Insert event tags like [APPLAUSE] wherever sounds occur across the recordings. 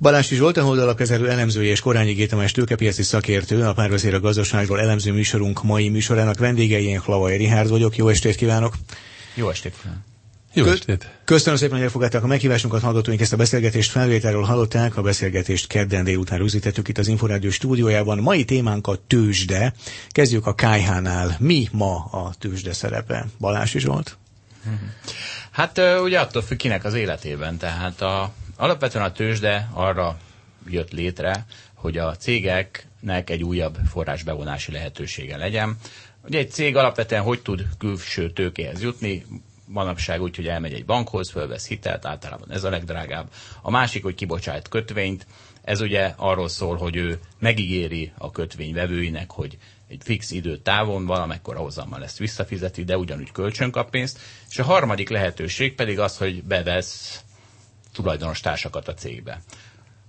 Balási Zsolt, a holdalapkezelő elemzője és Korányi Gétemes tőkepiaci szakértő, a párbeszéd a gazdaságról elemző műsorunk mai műsorának vendégei, én Hlavai Rihárd vagyok. Jó estét kívánok! Jó estét kívánok! Jó estét! Köszönöm szépen, hogy elfogadták a meghívásunkat, hallgatóink ezt a beszélgetést felvételről hallották. A beszélgetést kedden délután rögzítettük itt az Inforádió stúdiójában. Mai témánk a tőzsde. Kezdjük a KH-nál. Mi ma a tőzsde szerepe? Balási Zsolt? Hát ugye attól függ kinek az életében. Tehát a, alapvetően a tőzsde arra jött létre, hogy a cégeknek egy újabb forrásbevonási lehetősége legyen. Ugye egy cég alapvetően hogy tud külső tőkéhez jutni? manapság úgy, hogy elmegy egy bankhoz, fölvesz hitelt, általában ez a legdrágább. A másik, hogy kibocsát kötvényt, ez ugye arról szól, hogy ő megígéri a kötvény vevőinek, hogy egy fix idő távon valamekkor hozammal ezt visszafizeti, de ugyanúgy kölcsön kap pénzt. És a harmadik lehetőség pedig az, hogy bevesz tulajdonos társakat a cégbe.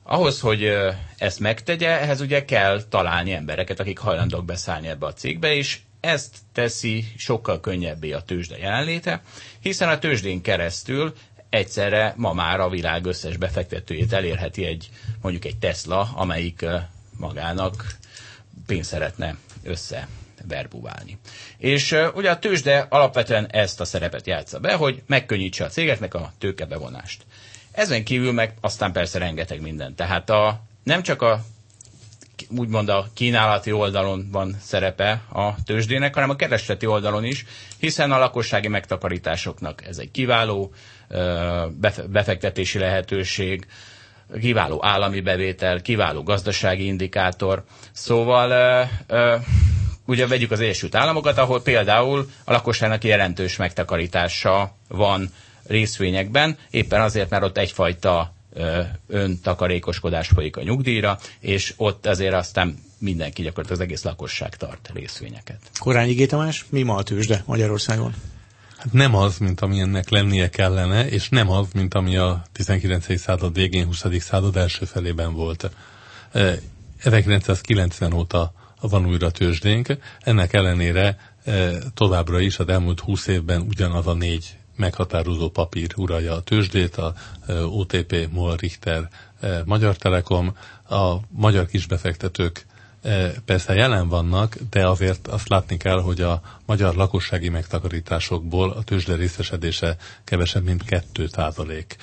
Ahhoz, hogy ezt megtegye, ehhez ugye kell találni embereket, akik hajlandók beszállni ebbe a cégbe, és ezt teszi sokkal könnyebbé a tőzsde jelenléte, hiszen a tőzsdén keresztül egyszerre ma már a világ összes befektetőjét elérheti egy, mondjuk egy Tesla, amelyik magának pénzt szeretne össze verbuválni. És ugye a tőzsde alapvetően ezt a szerepet játsza be, hogy megkönnyítse a cégeknek a tőkebevonást. Ezen kívül meg aztán persze rengeteg minden. Tehát a, nem csak a úgymond a kínálati oldalon van szerepe a tőzsdének, hanem a keresleti oldalon is, hiszen a lakossági megtakarításoknak ez egy kiváló befektetési lehetőség, kiváló állami bevétel, kiváló gazdasági indikátor. Szóval ugye vegyük az Egyesült Államokat, ahol például a lakosságnak jelentős megtakarítása van részvényekben, éppen azért, mert ott egyfajta öntakarékoskodás folyik a nyugdíjra, és ott azért aztán mindenki gyakorlatilag az egész lakosság tart részvényeket. Korányi G. Tamás, mi ma a tőzsde Magyarországon? Hát nem az, mint ami ennek lennie kellene, és nem az, mint ami a 19. század végén, 20. század első felében volt. 1990 óta van újra tőzsdénk, ennek ellenére továbbra is az elmúlt 20 évben ugyanaz a négy meghatározó papír uralja a tőzsdét, a OTP, MOL, Richter, Magyar Telekom, a magyar kisbefektetők persze jelen vannak, de azért azt látni kell, hogy a magyar lakossági megtakarításokból a tőzsde részesedése kevesebb, mint 2 százalék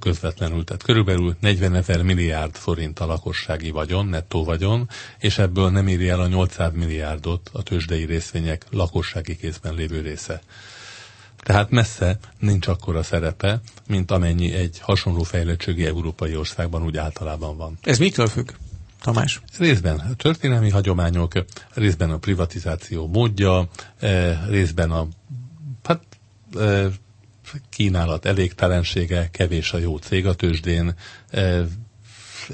közvetlenül. Tehát körülbelül 40 ezer milliárd forint a lakossági vagyon, nettó vagyon, és ebből nem éri el a 800 milliárdot a tőzsdei részvények lakossági kézben lévő része. Tehát messze nincs akkora szerepe, mint amennyi egy hasonló fejlettségi európai országban úgy általában van. Ez mitől függ? Tamás? Részben a történelmi hagyományok, részben a privatizáció módja, eh, részben a hát, eh, kínálat elégtelensége, kevés a jó cég a tőzsdén, eh,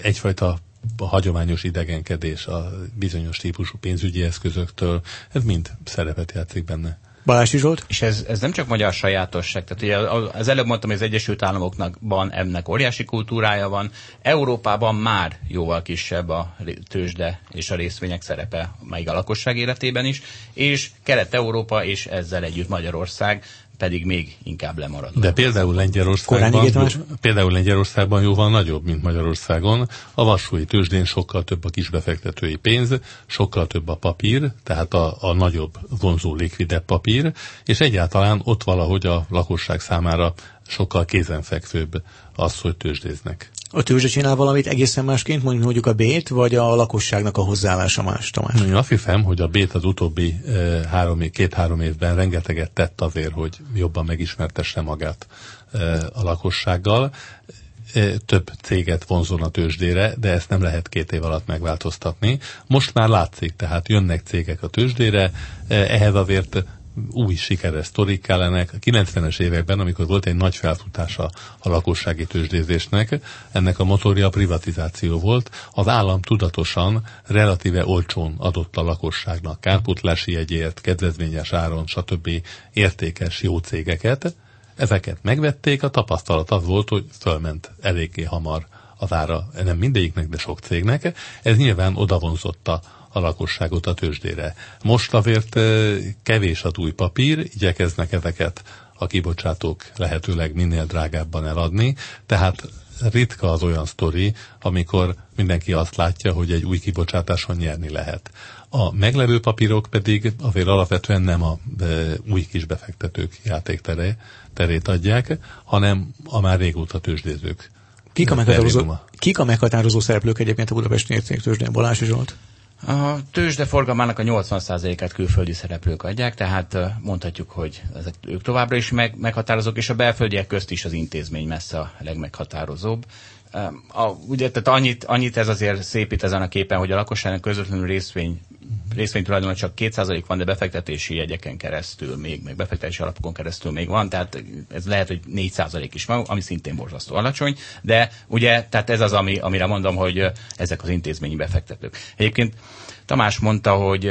egyfajta a hagyományos idegenkedés a bizonyos típusú pénzügyi eszközöktől, ez mind szerepet játszik benne. Balási Zsolt? És ez, ez nem csak magyar sajátosság. Tehát ugye az előbb mondtam, hogy az Egyesült Államoknak ennek óriási kultúrája van. Európában már jóval kisebb a tőzsde és a részvények szerepe, még a lakosság életében is, és Kelet-Európa és ezzel együtt Magyarország pedig még inkább lemarad. De például Lengyelországban, például Lengyelországban jóval nagyobb, mint Magyarországon. A vasúi tőzsdén sokkal több a kisbefektetői pénz, sokkal több a papír, tehát a, a nagyobb vonzó likvidebb papír, és egyáltalán ott valahogy a lakosság számára sokkal kézenfekvőbb az, hogy tőzsdéznek. A tőzsde csinál valamit egészen másként, mondjuk a bét, vagy a lakosságnak a hozzáállása más, Tamás? Én azt hiszem, hogy a bét az utóbbi három, két-három évben rengeteget tett azért, hogy jobban megismertesse magát a lakossággal. Több céget vonzon a tőzsdére, de ezt nem lehet két év alatt megváltoztatni. Most már látszik, tehát jönnek cégek a tőzsdére, ehhez azért új sikeres sztorik kellenek. A 90-es években, amikor volt egy nagy felfutása a lakossági tőzsdézésnek, ennek a motorja a privatizáció volt. Az állam tudatosan, relatíve olcsón adott a lakosságnak kárpótlási jegyért, kedvezményes áron, stb. értékes jó cégeket. Ezeket megvették, a tapasztalat az volt, hogy fölment eléggé hamar az ára, nem mindegyiknek, de sok cégnek. Ez nyilván odavonzotta a lakosságot a tőzsdére. Most azért kevés az új papír, igyekeznek ezeket a kibocsátók lehetőleg minél drágábban eladni, tehát ritka az olyan sztori, amikor mindenki azt látja, hogy egy új kibocsátáson nyerni lehet. A meglevő papírok pedig azért alapvetően nem a e, új kis befektetők játéktere terét adják, hanem a már régóta tőzsdézők. Kik a meghatározó, kik a meghatározó szereplők egyébként a Budapesti Értéktőzsdén? Balázs Zsolt? A tőzsde a 80%-át külföldi szereplők adják, tehát mondhatjuk, hogy ezek ők továbbra is meg, meghatározók, és a belföldiek közt is az intézmény messze a legmeghatározóbb. A, ugye, tehát annyit, annyit ez azért szépít ezen a képen, hogy a lakosságnak közvetlenül részvény, részvénytulajdonban csak 2% van, de befektetési jegyeken keresztül még, meg befektetési alapokon keresztül még van, tehát ez lehet, hogy 4% is van, ami szintén borzasztó alacsony, de ugye, tehát ez az, ami, amire mondom, hogy ezek az intézményi befektetők. Egyébként Tamás mondta, hogy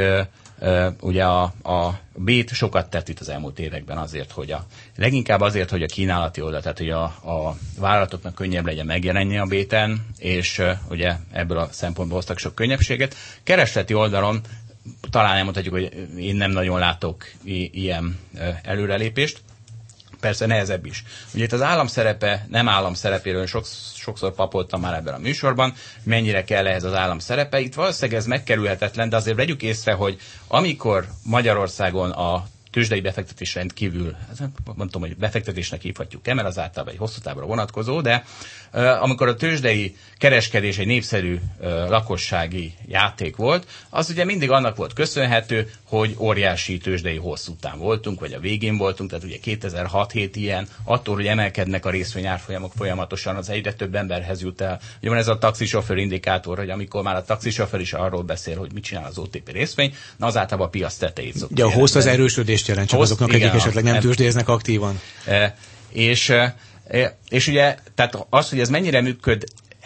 ugye a, a Bét sokat tett itt az elmúlt években azért, hogy a, leginkább azért, hogy a kínálati oldal, tehát hogy a, a vállalatoknak könnyebb legyen megjelenni a Béten, és ugye ebből a szempontból hoztak sok könnyebbséget. Keresleti oldalon talán elmondhatjuk, hogy én nem nagyon látok i- ilyen előrelépést persze nehezebb is. Ugye itt az állam szerepe, nem állam szerepéről sokszor, sokszor papoltam már ebben a műsorban, mennyire kell ehhez az állam szerepe. Itt valószínűleg ez megkerülhetetlen, de azért vegyük észre, hogy amikor Magyarországon a tőzsdei befektetés rendkívül, hát nem tudom, hogy befektetésnek hívhatjuk-e, mert az általában egy hosszú távra vonatkozó, de amikor a tőzsdei kereskedés egy népszerű lakossági játék volt, az ugye mindig annak volt köszönhető, hogy óriási tőzsdei hosszú után voltunk, vagy a végén voltunk, tehát ugye 2006-7 ilyen, attól, hogy emelkednek a részvényárfolyamok folyamatosan, az egyre több emberhez jut el. Ugye van ez a taxisofőr indikátor, hogy amikor már a taxisofőr is arról beszél, hogy mit csinál az OTP részvény, na az általában a piac tetejét szokta. Ugye a hossz az erősödést jelent, csak Hossz, azoknak, igen, akik esetleg nem tőzsdéznek aktívan. E, és, e, és ugye, tehát az, hogy ez mennyire működ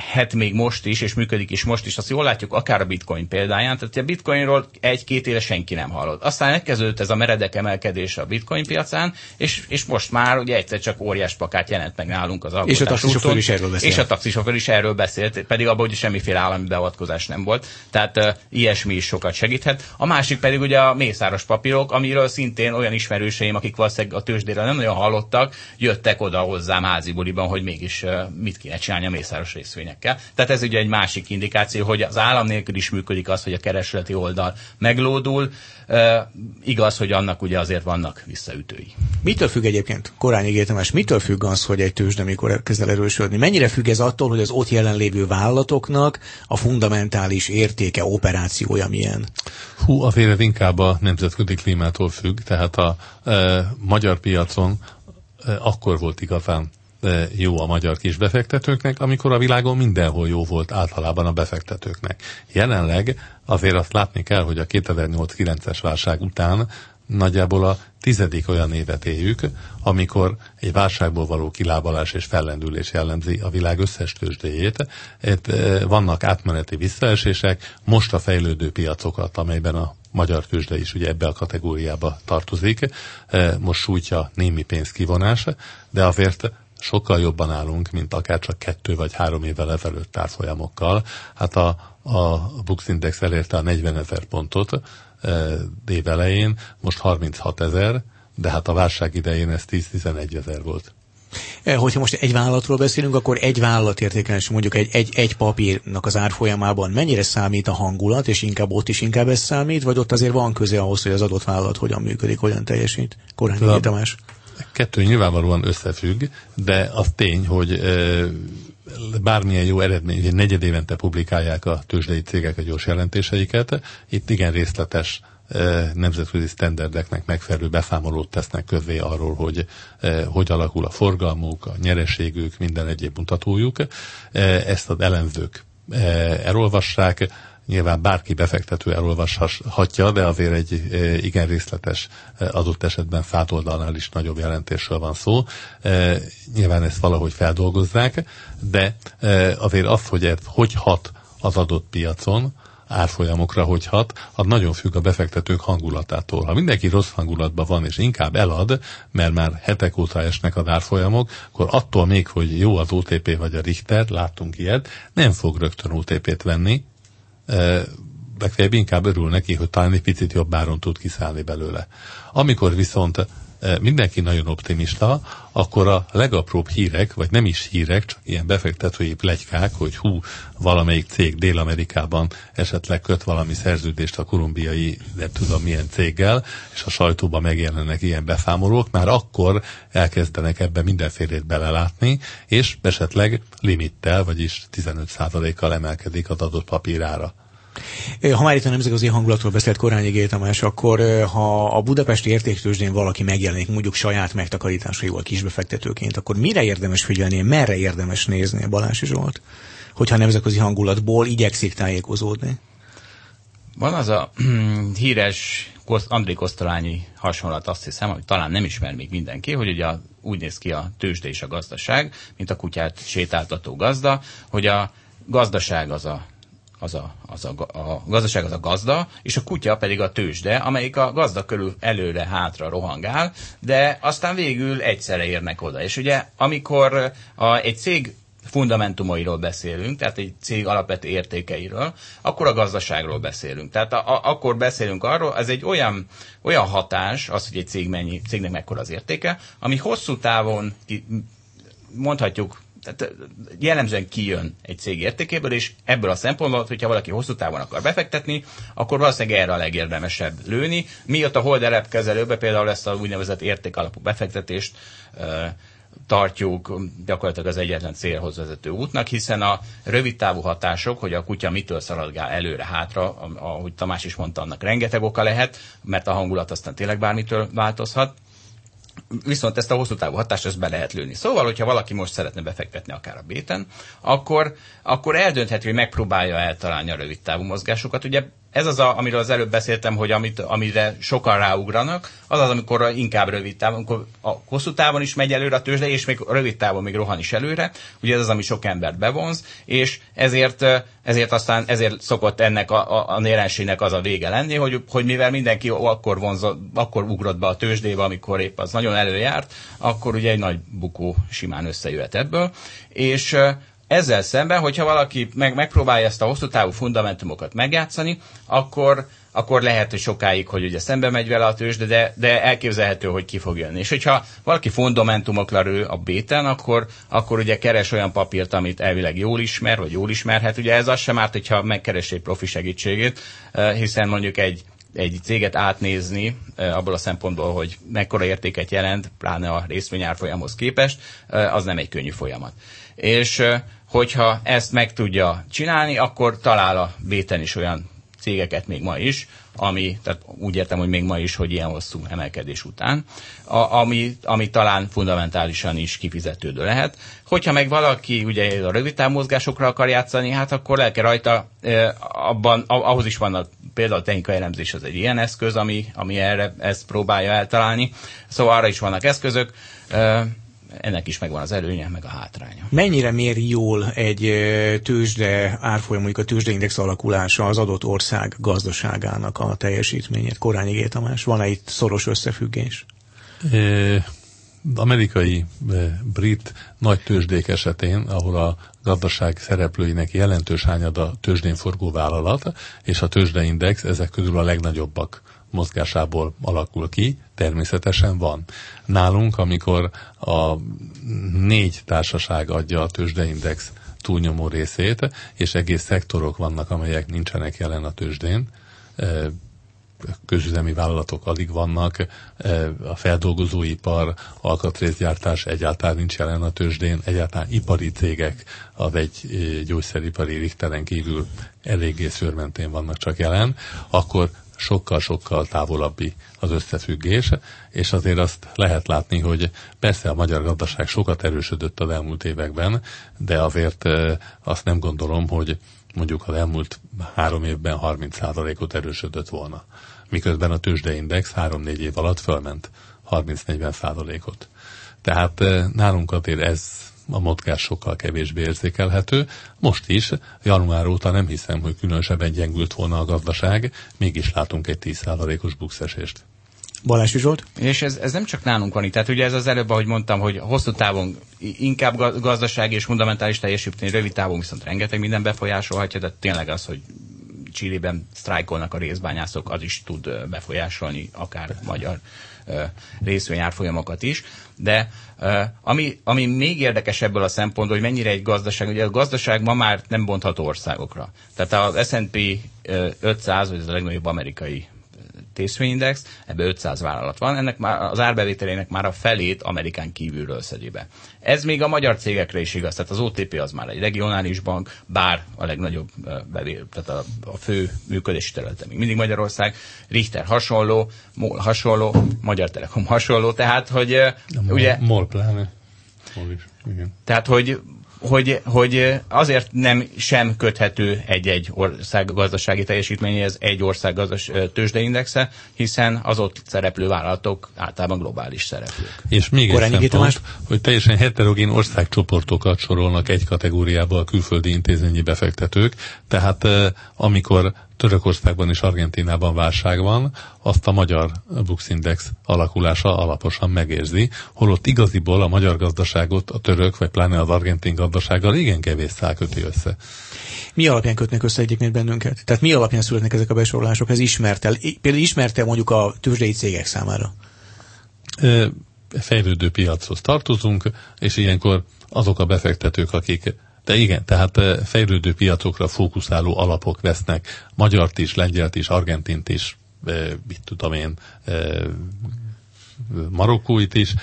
het még most is, és működik is most is, azt jól látjuk akár a bitcoin példáján, tehát a bitcoinról egy-két éve senki nem hallott. Aztán megkezdődött ez a meredek emelkedés a bitcoin piacán, és, és most már ugye egyszer csak óriás pakát jelent meg nálunk az És a taxisofőr is erről beszélt. És a taxisofőr is erről beszélt, pedig abban hogy semmiféle állami beavatkozás nem volt. Tehát uh, ilyesmi is sokat segíthet. A másik pedig ugye a mészáros papírok, amiről szintén olyan ismerőseim, akik valószínűleg a tőzsdére nem nagyon hallottak, jöttek oda hozzám házi buliban, hogy mégis uh, mit kéne csinálni a mészáros részvények eredményekkel. Tehát ez ugye egy másik indikáció, hogy az állam nélkül is működik az, hogy a keresleti oldal meglódul. E, igaz, hogy annak ugye azért vannak visszaütői. Mitől függ egyébként, Korányi Tamás, mitől függ az, hogy egy tőzsde mikor kezd el erősödni? Mennyire függ ez attól, hogy az ott jelenlévő vállalatoknak a fundamentális értéke, operációja milyen? Hú, a inkább a nemzetközi klímától függ, tehát a e, magyar piacon e, akkor volt igazán jó a magyar kisbefektetőknek, amikor a világon mindenhol jó volt általában a befektetőknek. Jelenleg azért azt látni kell, hogy a 2008-9-es válság után nagyjából a tizedik olyan évet éljük, amikor egy válságból való kilábalás és fellendülés jellemzi a világ összes tőzsdéjét. Itt vannak átmeneti visszaesések, most a fejlődő piacokat, amelyben a magyar tőzsde is ugye ebbe a kategóriába tartozik, most sújtja némi pénzkivonás, de azért sokkal jobban állunk, mint akár csak kettő vagy három évvel ezelőtt árfolyamokkal. Hát a, a Bux Index elérte a 40 ezer pontot e, év elején, most 36 ezer, de hát a válság idején ez 10-11 ezer volt. E, hogyha most egy vállalatról beszélünk, akkor egy vállalat értékelés, mondjuk egy, egy, egy papírnak az árfolyamában mennyire számít a hangulat, és inkább ott is inkább ez számít, vagy ott azért van köze ahhoz, hogy az adott vállalat hogyan működik, hogyan teljesít? Korányi Tamás kettő nyilvánvalóan összefügg, de az tény, hogy bármilyen jó eredmény, hogy negyed évente publikálják a tőzsdei cégek a gyors jelentéseiket, itt igen részletes nemzetközi sztenderdeknek megfelelő beszámolót tesznek közé arról, hogy hogy alakul a forgalmuk, a nyereségük, minden egyéb mutatójuk. Ezt az elemzők elolvassák, nyilván bárki befektető elolvashatja, de azért egy e, igen részletes e, adott esetben szátoldalnál is nagyobb jelentésről van szó. E, nyilván ezt valahogy feldolgozzák, de azért az, hogy ez hogy hat az adott piacon, árfolyamokra hogy hat, az nagyon függ a befektetők hangulatától. Ha mindenki rossz hangulatban van, és inkább elad, mert már hetek óta esnek az árfolyamok, akkor attól még, hogy jó az OTP vagy a Richter, láttunk ilyet, nem fog rögtön OTP-t venni, legfeljebb inkább örül neki, hogy talán egy picit jobb áron tud kiszállni belőle. Amikor viszont mindenki nagyon optimista, akkor a legapróbb hírek, vagy nem is hírek, csak ilyen befektetői plegykák, hogy hú, valamelyik cég Dél-Amerikában esetleg köt valami szerződést a kolumbiai, nem tudom milyen céggel, és a sajtóban megjelennek ilyen beszámolók, már akkor elkezdenek ebbe mindenfélét belelátni, és esetleg limittel, vagyis 15%-kal emelkedik az adott papírára. Ha már itt a nemzetközi hangulatról beszélt Korányi G. Tamás, akkor ha a budapesti értéktőzsdén valaki megjelenik mondjuk saját megtakarításaival kisbefektetőként, akkor mire érdemes figyelni, merre érdemes nézni Balási Zsolt, hogyha a nemzetközi hangulatból igyekszik tájékozódni? Van az a [CLEARS THROAT] híres André Kosztolányi hasonlat, azt hiszem, hogy talán nem ismer még mindenki, hogy ugye úgy néz ki a tőzsde és a gazdaság, mint a kutyát sétáltató gazda, hogy a gazdaság az a az a, az a, a gazdaság az a gazda, és a kutya pedig a tőzsde, amelyik a gazda körül előre-hátra rohangál, de aztán végül egyszerre érnek oda. És ugye, amikor a, egy cég fundamentumairól beszélünk, tehát egy cég alapvető értékeiről, akkor a gazdaságról beszélünk. Tehát a, a, akkor beszélünk arról, ez egy olyan, olyan hatás, az, hogy egy cég mennyi, cégnek mekkora az értéke, ami hosszú távon mondhatjuk tehát jellemzően kijön egy cég értékéből, és ebből a szempontból, hogyha valaki hosszú távon akar befektetni, akkor valószínűleg erre a legérdemesebb lőni. Miatt a Holderep kezelőbe például ezt a úgynevezett értékalapú befektetést tartjuk gyakorlatilag az egyetlen célhoz vezető útnak, hiszen a rövid távú hatások, hogy a kutya mitől szaladgál előre-hátra, ahogy Tamás is mondta, annak rengeteg oka lehet, mert a hangulat aztán tényleg bármitől változhat viszont ezt a hosszú távú hatást ezt be lehet lőni. Szóval, hogyha valaki most szeretne befektetni akár a béten, akkor, akkor eldöntheti, hogy megpróbálja eltalálni a rövid távú mozgásokat. Ugye ez az, a, amiről az előbb beszéltem, hogy amit, amire sokan ráugranak, az az, amikor inkább rövid távon, amikor a hosszú távon is megy előre a tőzsde, és még rövid távon még rohan is előre. Ugye ez az, ami sok embert bevonz, és ezért, ezért aztán ezért szokott ennek a, a, a jelenségnek az a vége lenni, hogy, hogy mivel mindenki akkor vonzott, akkor ugrott be a tőzsdébe, amikor épp az nagyon előjárt, akkor ugye egy nagy bukó simán összejöhet ebből. És ezzel szemben, hogyha valaki meg, megpróbálja ezt a hosszú távú fundamentumokat megjátszani, akkor, akkor lehet, hogy sokáig, hogy ugye szembe megy vele a tőzsde, de, de elképzelhető, hogy ki fog jönni. És hogyha valaki fundamentumokra rő a béten, akkor, akkor ugye keres olyan papírt, amit elvileg jól ismer, vagy jól ismerhet. Ugye ez az sem árt, hogyha megkeres egy profi segítségét, eh, hiszen mondjuk egy egy céget átnézni eh, abból a szempontból, hogy mekkora értéket jelent, pláne a részvényárfolyamhoz képest, eh, az nem egy könnyű folyamat. És hogyha ezt meg tudja csinálni, akkor talál a béten is olyan cégeket még ma is, ami, tehát úgy értem, hogy még ma is, hogy ilyen hosszú emelkedés után, a, ami, ami talán fundamentálisan is kifizetődő lehet. Hogyha meg valaki ugye a rövid mozgásokra akar játszani, hát akkor le kell rajta, eh, abban, ahhoz is vannak például a technikai elemzés az egy ilyen eszköz, ami, ami erre ezt próbálja eltalálni. Szóval arra is vannak eszközök. Eh, ennek is megvan az előnye, meg a hátránya. Mennyire méri jól egy tőzsde árfolyam, mondjuk a tőzsdeindex alakulása az adott ország gazdaságának a teljesítményét? Korányi. Tamás, van-e itt szoros összefüggés? É amerikai, brit nagy tőzsdék esetén, ahol a gazdaság szereplőinek jelentős hányada tőzsdén forgó vállalat, és a tőzsdeindex ezek közül a legnagyobbak mozgásából alakul ki, természetesen van. Nálunk, amikor a négy társaság adja a tőzsdeindex túlnyomó részét, és egész szektorok vannak, amelyek nincsenek jelen a tőzsdén, közüzemi vállalatok alig vannak, a feldolgozóipar, alkatrészgyártás egyáltalán nincs jelen a tőzsdén, egyáltalán ipari cégek az egy gyógyszeripari richteren kívül eléggé szőrmentén vannak csak jelen, akkor sokkal-sokkal távolabbi az összefüggés, és azért azt lehet látni, hogy persze a magyar gazdaság sokat erősödött az elmúlt években, de azért azt nem gondolom, hogy mondjuk az elmúlt három évben 30%-ot erősödött volna. Miközben a tőzsdeindex három-négy év alatt fölment 30-40 százalékot. Tehát nálunk azért ez a mozgás sokkal kevésbé érzékelhető. Most is, január óta nem hiszem, hogy különösebben gyengült volna a gazdaság, mégis látunk egy 10%-os bukszesést. Balázs Zsolt? És ez, ez nem csak nálunk van itt, tehát ugye ez az előbb, ahogy mondtam, hogy hosszú távon inkább gazdasági és fundamentális teljesítmény, rövid távon viszont rengeteg minden befolyásolhatja, de tényleg az, hogy Csillében sztrájkolnak a részbányászok, az is tud befolyásolni akár magyar részvényárfolyamokat is. De ami, ami még érdekes ebből a szempontból, hogy mennyire egy gazdaság, ugye a gazdaság ma már nem bontható országokra. Tehát az S&P 500, vagy ez a legnagyobb amerikai részvényindex, ebbe 500 vállalat van, ennek már az árbevételének már a felét Amerikán kívülről szedi be. Ez még a magyar cégekre is igaz, tehát az OTP az már egy regionális bank, bár a legnagyobb tehát a, a fő működési területe még mindig Magyarország, Richter hasonló, MOL hasonló, Magyar Telekom hasonló, tehát hogy MOL, ugye... MOL pláne. MOL is, igen. Tehát, hogy hogy, hogy azért nem sem köthető egy-egy ország gazdasági teljesítményéhez egy ország gazdas, tőzsdeindexe, hiszen az ott szereplő vállalatok általában globális szereplők. És még egy szempont, hogy teljesen heterogén országcsoportokat sorolnak egy kategóriába a külföldi intézményi befektetők, tehát amikor Törökországban és Argentinában válság van, azt a magyar Bux Index alakulása alaposan megérzi, holott igaziból a magyar gazdaságot a török, vagy pláne az argentin gazdasággal igen kevés szál köti össze. Mi alapján kötnek össze egyébként bennünket? Tehát mi alapján születnek ezek a besorolások? Ez ismert el? Például ismerte mondjuk a tőzsdei cégek számára? Fejlődő piachoz tartozunk, és ilyenkor azok a befektetők, akik de igen, tehát fejlődő piacokra fókuszáló alapok vesznek magyart is, lengyelt is, argentint is, mit tudom én, marokkóit is,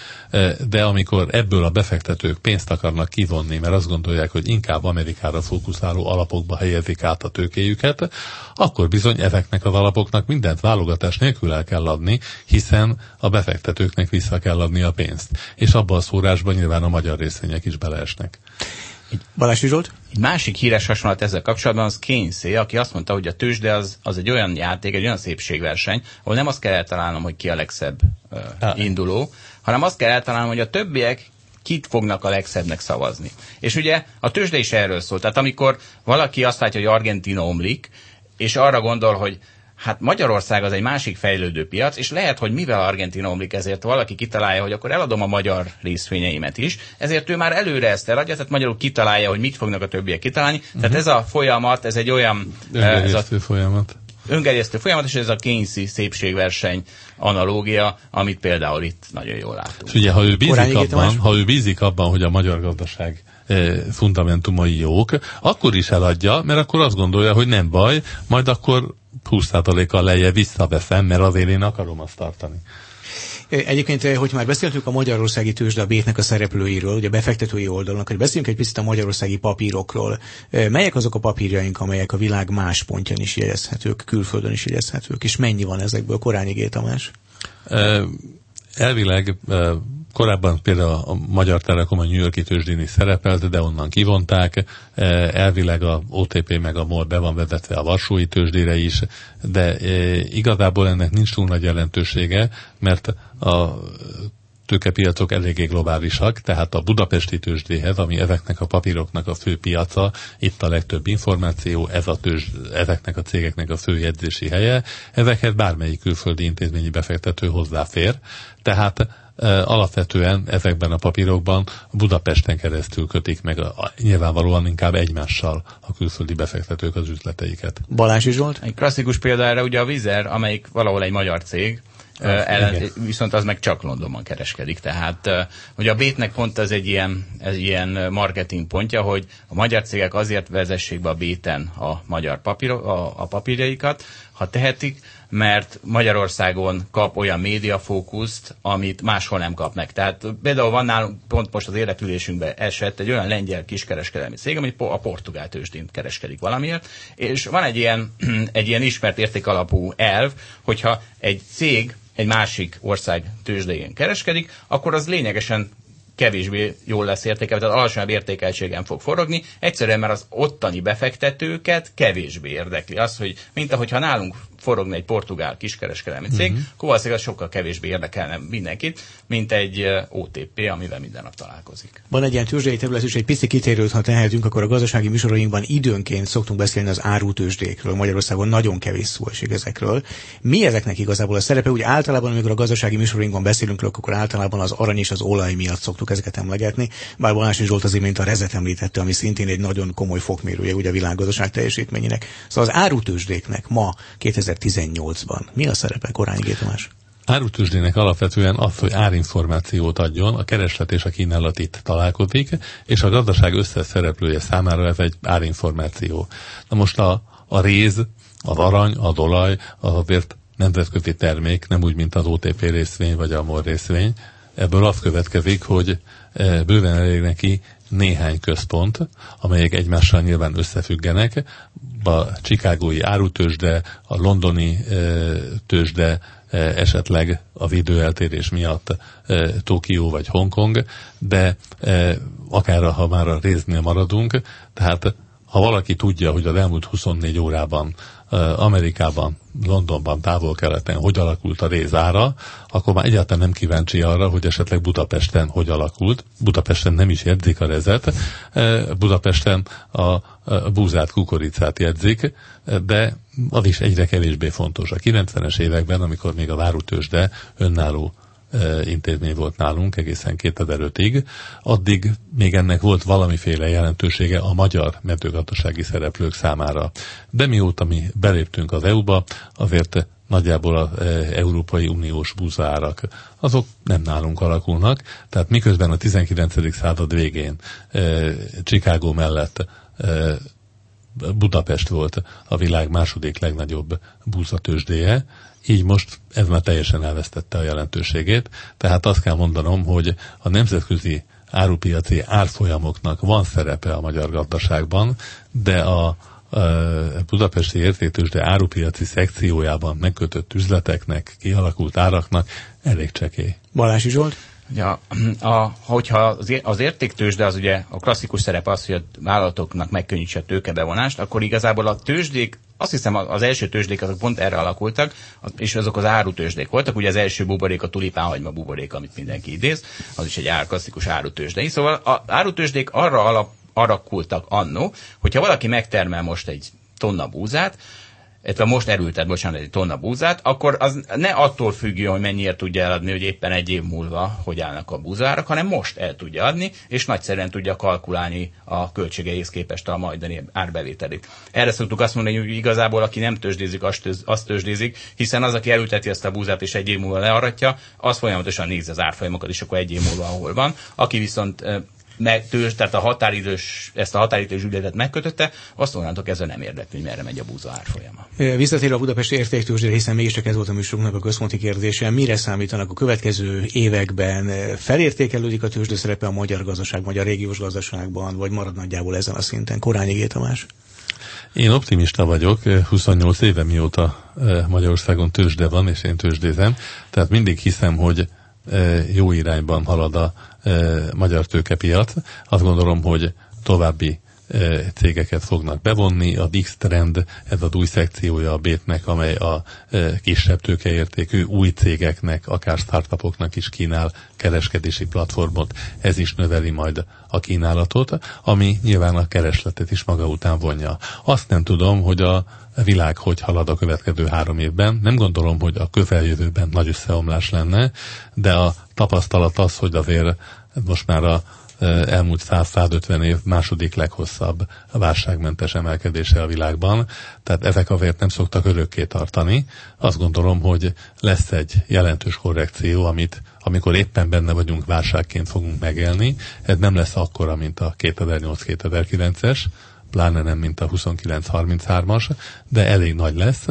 de amikor ebből a befektetők pénzt akarnak kivonni, mert azt gondolják, hogy inkább Amerikára fókuszáló alapokba helyezik át a tőkéjüket, akkor bizony ezeknek az alapoknak mindent válogatás nélkül el kell adni, hiszen a befektetőknek vissza kell adni a pénzt. És abban a szórásban nyilván a magyar részvények is beleesnek. Egy, Balási Zsolt? Egy másik híres hasonlat ezzel kapcsolatban az Keynesé, aki azt mondta, hogy a tőzsde az, az egy olyan játék, egy olyan szépségverseny, ahol nem azt kell eltalálnom, hogy ki a legszebb uh, induló, hanem azt kell eltalálnom, hogy a többiek kit fognak a legszebbnek szavazni. És ugye a tőzsde is erről szól. Tehát amikor valaki azt látja, hogy Argentina omlik, és arra gondol, hogy Hát Magyarország az egy másik fejlődő piac, és lehet, hogy mivel Argentina omlik, ezért valaki kitalálja, hogy akkor eladom a magyar részvényeimet is, ezért ő már előre ezt eladja, tehát magyarul kitalálja, hogy mit fognak a többiek kitalálni. Uh-huh. Tehát ez a folyamat, ez egy olyan... Ez a folyamat. Öngerjesztő folyamat, és ez a Keynesi szépségverseny analógia, amit például itt nagyon jól látunk. És ugye, ha ő bízik, abban, ha ő bízik abban, hogy a magyar gazdaság fundamentumai jók, akkor is eladja, mert akkor azt gondolja, hogy nem baj, majd akkor 20%-kal lejje visszaveszem, mert azért én akarom azt tartani. Egyébként, hogy már beszéltünk a magyarországi tőzsde a bétnek a szereplőiről, ugye a befektetői oldalon, hogy beszéljünk egy picit a magyarországi papírokról. Melyek azok a papírjaink, amelyek a világ más pontján is jegyezhetők, külföldön is jegyezhetők, és mennyi van ezekből? Korányi G. Tamás? Elvileg Korábban például a Magyar Telekom a New Yorki tőzsdén is szerepelt, de onnan kivonták. E, elvileg a OTP meg a MOL be van vezetve a Varsói tőzsdére is, de e, igazából ennek nincs túl nagy jelentősége, mert a tőkepiacok eléggé globálisak, tehát a budapesti tőzsdéhez, ami ezeknek a papíroknak a fő piaca, itt a legtöbb információ, ez a tőzs, ezeknek a cégeknek a fő jegyzési helye, ezekhez bármelyik külföldi intézményi befektető hozzáfér, tehát alapvetően ezekben a papírokban Budapesten keresztül kötik meg a, nyilvánvalóan inkább egymással a külföldi befektetők az üzleteiket. Balázs Zsolt? Egy klasszikus példa erre ugye a Vizer, amelyik valahol egy magyar cég, Uh, ellen, viszont az meg csak Londonban kereskedik. Tehát uh, hogy a Bétnek pont ez egy ilyen, ez ilyen marketing pontja, hogy a magyar cégek azért vezessék be a Béten a magyar papír, a, a papírjaikat, ha tehetik, mert Magyarországon kap olyan médiafókuszt, amit máshol nem kap meg. Tehát például van nálunk, pont most az érdeklődésünkben esett egy olyan lengyel kiskereskedelmi cég, ami a portugál tőzsdén kereskedik valamiért, és van egy ilyen, [CLEARS THROAT] egy ilyen ismert értékalapú elv, hogyha egy cég egy másik ország tőzsdején kereskedik, akkor az lényegesen kevésbé jól lesz értékelve, tehát alacsonyabb értékeltségen fog forogni, egyszerűen mert az ottani befektetőket kevésbé érdekli az, hogy mint ahogyha nálunk forogni egy portugál kiskereskedelmi cég, uh-huh. akkor valószínűleg sokkal kevésbé érdekelne mindenkit, mint egy OTP, amivel minden nap találkozik. Van egy ilyen tőzsdei terület, és egy pici kitérőt, ha tehetünk, akkor a gazdasági műsorainkban időnként szoktunk beszélni az árutőzsdékről. Magyarországon nagyon kevés szó esik ezekről. Mi ezeknek igazából a szerepe? Úgy általában, amikor a gazdasági műsorainkban beszélünk, akkor általában az arany és az olaj miatt szoktuk ezeket emlegetni. Bár Balási Zsolt az imént a rezet említette, ami szintén egy nagyon komoly fokmérője ugye a világgazdaság teljesítményének. Szóval az árutőzsdéknek ma 2018-ban mi a szerepe, Korányi Gétomás? Árutőzsdének alapvetően az, hogy árinformációt adjon, a kereslet és a kínálat itt találkozik, és a gazdaság összes szereplője számára ez egy árinformáció. Na most a, a réz, az arany, a dolaj, az azért nemzetközi termék, nem úgy, mint az OTP részvény vagy a MOR részvény. Ebből az következik, hogy e, bőven elég neki néhány központ, amelyek egymással nyilván összefüggenek. A Chicagói árutősde, a londoni e, tőzsde, e, esetleg a videóeltérés miatt Tokió vagy Hongkong, de akár ha már a résznél maradunk, tehát ha valaki tudja, hogy az elmúlt 24 órában Amerikában, Londonban, távol-keleten hogy alakult a rézára, akkor már egyáltalán nem kíváncsi arra, hogy esetleg Budapesten hogy alakult. Budapesten nem is jegyzik a rezet, Budapesten a búzát, kukoricát jegyzik, de az is egyre kevésbé fontos. A 90-es években, amikor még a várutősde önálló intézmény volt nálunk egészen 2005-ig. Addig még ennek volt valamiféle jelentősége a magyar mezőgazdasági szereplők számára. De mióta mi beléptünk az EU-ba, azért nagyjából az Európai Uniós búzárak, azok nem nálunk alakulnak, tehát miközben a 19. század végén Chicago mellett Budapest volt a világ második legnagyobb búzatősdéje, így most ez már teljesen elvesztette a jelentőségét, tehát azt kell mondanom, hogy a nemzetközi árupiaci árfolyamoknak van szerepe a magyar gazdaságban, de a, budapesti értéktősde árupiaci szekciójában megkötött üzleteknek, kialakult áraknak elég csekély. Balási Zsolt? Ja, a, hogyha az értéktősde az ugye a klasszikus szerep az, hogy a vállalatoknak megkönnyítse a tőkebevonást, akkor igazából a tőzsdék azt hiszem az első tőzsdék azok pont erre alakultak, és azok az árutőzsdék voltak. Ugye az első buborék a tulipánhagyma buborék, amit mindenki idéz, az is egy ár, klasszikus árutőzsdei. Szóval az árutőzsdék arra alap, alakultak annó, hogyha valaki megtermel most egy tonna búzát, illetve most erültet, bocsánat, egy tonna búzát, akkor az ne attól függjön, hogy mennyiért tudja eladni, hogy éppen egy év múlva hogy állnak a búzárak, hanem most el tudja adni, és nagyszerűen tudja kalkulálni a költségeihez képest a majdani árbevételét. Erre szoktuk azt mondani, hogy igazából aki nem tőzsdézik, azt tőzsdézik, hiszen az, aki elülteti ezt a búzát és egy év múlva learatja, az folyamatosan nézi az árfolyamokat, és akkor egy év múlva ahol van. Aki viszont meg, tős, tehát a határidős, ezt a határidős ügyletet megkötötte, azt onnantól kezdve nem érdekli, hogy merre megy a búza árfolyama. Visszatérve a budapesti értéktőzsdére, hiszen mégiscsak ez volt a műsorunknak a központi kérdése, mire számítanak a következő években? Felértékelődik a tőzsde szerepe a magyar gazdaság, magyar régiós gazdaságban, vagy marad nagyjából ezen a szinten? Korányi Gétamás? Én optimista vagyok, 28 éve mióta Magyarországon tőzsde van, és én tőzsdézem, tehát mindig hiszem, hogy jó irányban halad a magyar tőkepiac. Azt gondolom, hogy további cégeket fognak bevonni. A Dix Trend, ez az új szekciója a Bétnek, amely a kisebb tőkeértékű új cégeknek, akár startupoknak is kínál kereskedési platformot. Ez is növeli majd a kínálatot, ami nyilván a keresletet is maga után vonja. Azt nem tudom, hogy a világ hogy halad a következő három évben. Nem gondolom, hogy a közeljövőben nagy összeomlás lenne, de a tapasztalat az, hogy azért most már a elmúlt 100-150 év második leghosszabb válságmentes emelkedése a világban, tehát ezek azért nem szoktak örökké tartani. Azt gondolom, hogy lesz egy jelentős korrekció, amit amikor éppen benne vagyunk, válságként fogunk megélni. Ez nem lesz akkora, mint a 2008-2009-es, pláne nem, mint a 29-33-as, de elég nagy lesz.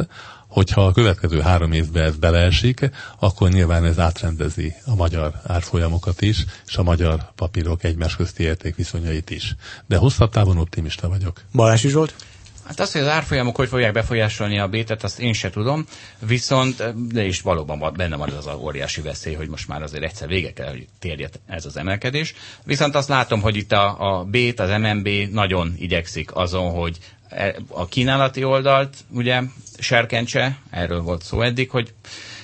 Hogyha a következő három évben ez beleesik, akkor nyilván ez átrendezi a magyar árfolyamokat is, és a magyar papírok egymás közti értékviszonyait is. De hosszabb távon optimista vagyok. Balási Zsolt? Hát azt, hogy az árfolyamok hogy fogják befolyásolni a bétet, azt én se tudom, viszont de is valóban benne van az a óriási veszély, hogy most már azért egyszer vége kell, hogy térjen ez az emelkedés. Viszont azt látom, hogy itt a, a bét, az MNB nagyon igyekszik azon, hogy a kínálati oldalt ugye serkentse, erről volt szó eddig, hogy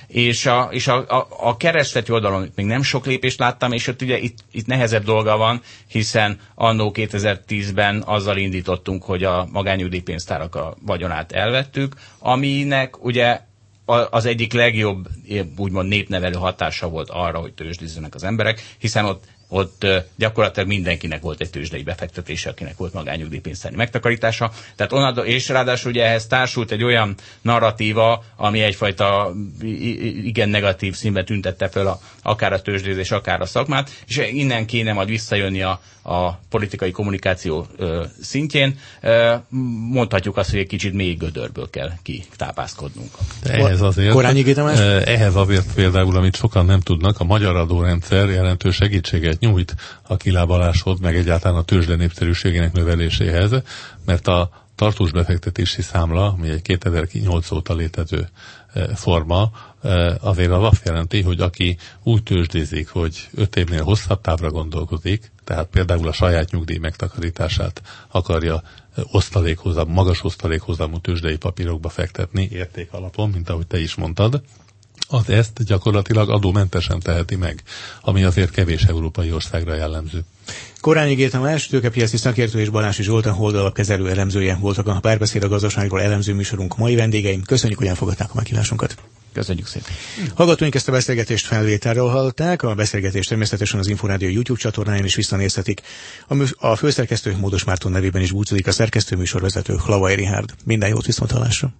és a, és a, a, a keresleti oldalon még nem sok lépést láttam, és ott ugye itt, itt nehezebb dolga van, hiszen annó 2010-ben azzal indítottunk, hogy a magányugdíjpénztárak a vagyonát elvettük, aminek ugye az egyik legjobb, úgymond népnevelő hatása volt arra, hogy tőzsdizzenek az emberek, hiszen ott ott gyakorlatilag mindenkinek volt egy tőzsdei befektetése, akinek volt magányugdíjpénztári megtakarítása. Tehát onnan, és ráadásul ugye ehhez társult egy olyan narratíva, ami egyfajta igen negatív színben tüntette föl a, akár a tőzsdézés, akár a szakmát, és innen kéne majd visszajönni a, a politikai kommunikáció ö, szintjén. Ö, mondhatjuk azt, hogy egy kicsit mély gödörből kell kitápászkodnunk. De ehhez azért, Korányi ehhez azért például, amit sokan nem tudnak, a magyar adórendszer jelentős segítséget nyújt a kilábaláshoz, meg egyáltalán a tőzsde népszerűségének növeléséhez, mert a tartós befektetési számla, ami egy 2008 óta létező forma, azért az azt jelenti, hogy aki úgy tőzsdézik, hogy öt évnél hosszabb távra gondolkozik, tehát például a saját nyugdíj megtakarítását akarja osztalékhozam, magas osztalékhozamú tőzsdei papírokba fektetni érték alapon, mint ahogy te is mondtad, az ezt gyakorlatilag adómentesen teheti meg, ami azért kevés európai országra jellemző. Korányi Géta más tőkepiaci szakértő és Balási Zsoltán holdalapkezelő elemzője voltak a párbeszéd a gazdaságról elemző műsorunk mai vendégeim. Köszönjük, hogy elfogadták a meghívásunkat. Köszönjük szépen. Hallgatóink ezt a beszélgetést felvételről hallották, a beszélgetést természetesen az Inforádió YouTube csatornáján is visszanézhetik. A, mű, a főszerkesztő Módos Márton nevében is búcsúzik a szerkesztő műsorvezető Hlavai Rihárd. Minden jót viszont hallásra.